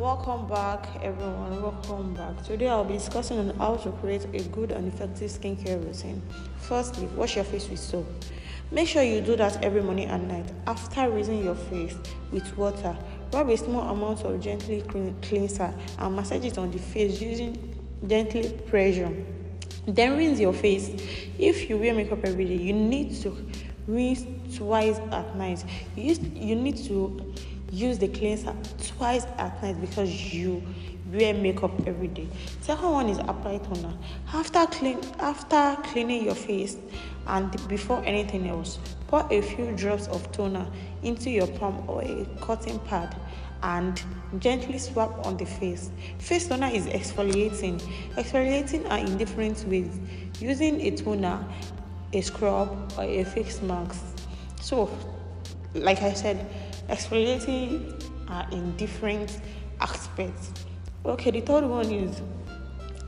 welcome back everyone. Welcome back. Today i'll be discussing on how to create a good and effective skincare routine. Firstly wash your face with soap. Make sure you do that every morning and night. After rinsing your face with water rub a small amount of gently cleanser and massage it on the face using gently pressure. Then rinse your face. If you wear makeup every day you need to rinse twice at night. You, you need to use the cleanser twice at night because you wear makeup every day. Second one is apply toner. After clean after cleaning your face and before anything else pour a few drops of toner into your palm or a cotton pad and gently swap on the face. Face toner is exfoliating. Exfoliating are in different ways. Using a toner a scrub or a face mask. So like i said exfoliating are in different aspects. Okay, the third one is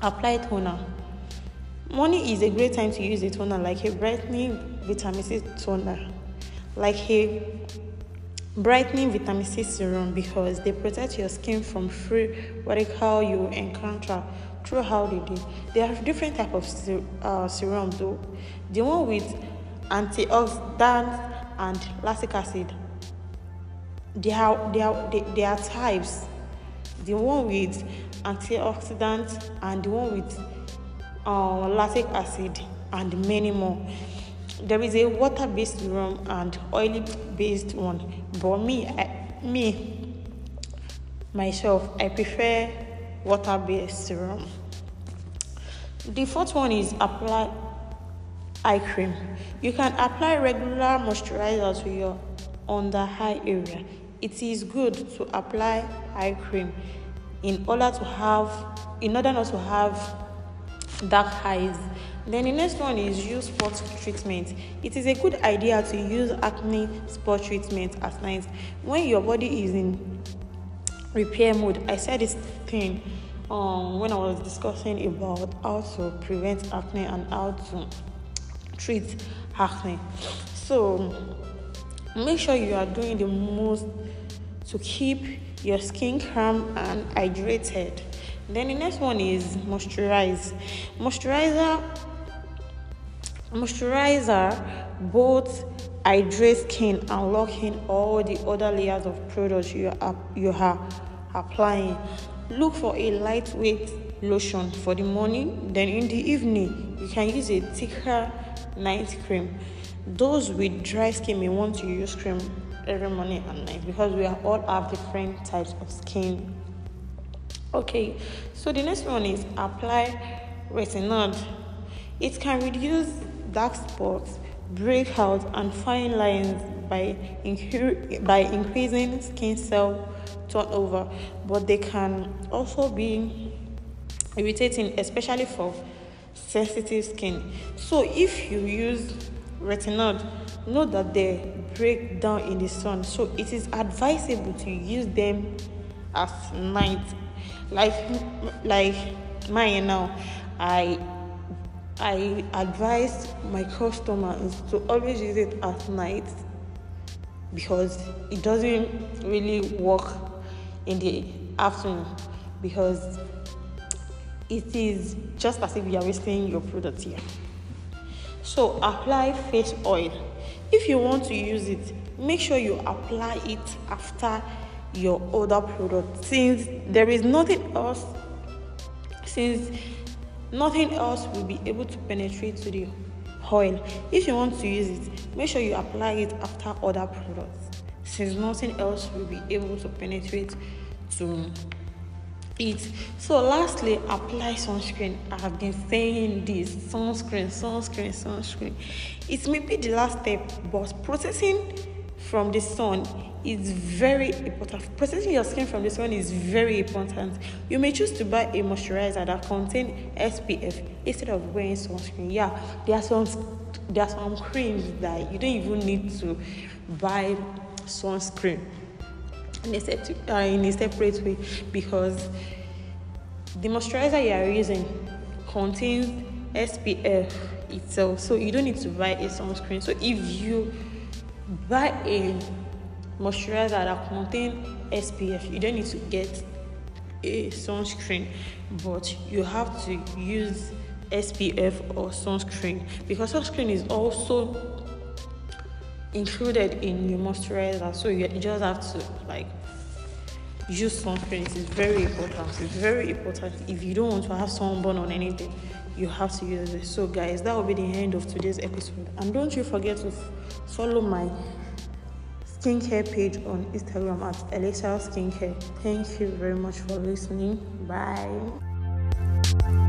apply toner. Morning is a great time to use a toner like a brightening vitamin C toner, like a brightening vitamin C serum because they protect your skin from free radical you encounter throughout the day. There are different type of ser- uh, serum though. The one with antioxidants and lactic acid there are, there, are, are types. The one with antioxidants and the one with uh, lactic acid and many more. There is a water-based serum and oily-based one but me I, me myself i prefer water-based serum the fourth one is apply eye cream. You can apply regular moisturizer to your under eye area it is good to apply eye cream in order to have in order not to have dark eyes. Then the next one is use spot treatment. It is a good idea to use acne spot treatment at night. When your body is in repair mode i said this thing um, when i was discussing about how to prevent acne and how to treat acne. So make sure you are doing the most to keep your skin calm and hydrated. Then the next one is moisturize moisturizer moisturizer both hydrate skin and lock in all the other layers of products you are you are applying. Look for a lightweight lotion for the morning then in the evening you can use a thicker night cream. Those with dry skin may want to use cream every morning and night because we are all have different types of skin. Okay so the next one is apply retinol. It can reduce dark spots breakouts and fine lines by, incre- by increasing skin cell turnover but they can also be irritating especially for sensitive skin. So if you use retinol know that they break down in the sun. So it is advisable to use them at night. Like like mine now i i advise my customers to always use it at night because it doesn't really work in the afternoon because it is just as if you are wasting your product here. So apply face oil if you want to use it make sure you apply it after your other product. Since there is nothing else since nothing else will be able to penetrate to the oil if you want to use it make sure you apply it after other products. Since nothing else will be able to penetrate to it so lastly apply sunscreen. I have been saying this sunscreen sunscreen sunscreen. It may be the last step but protecting from the sun is very important. Processing your skin from the sun is very important. You may choose to buy a moisturizer that contains spf instead of wearing sunscreen. Yeah there are some there are some creams that you don't even need to buy sunscreen in a, uh, in a separate way because the moisturizer you are using contains SPF itself, so you don't need to buy a sunscreen. So if you buy a moisturizer that contains SPF, you don't need to get a sunscreen but you have to use SPF or sunscreen because sunscreen is also included in your moisturizer so you just have to like use sunscreen it is very important. It's very important. If you don't want to have sunburn on anything you have to use it. So guys that will be the end of today's episode. And don't you forget to follow my skincare page on instagram at elixir skincare. Thank you very much for listening. Bye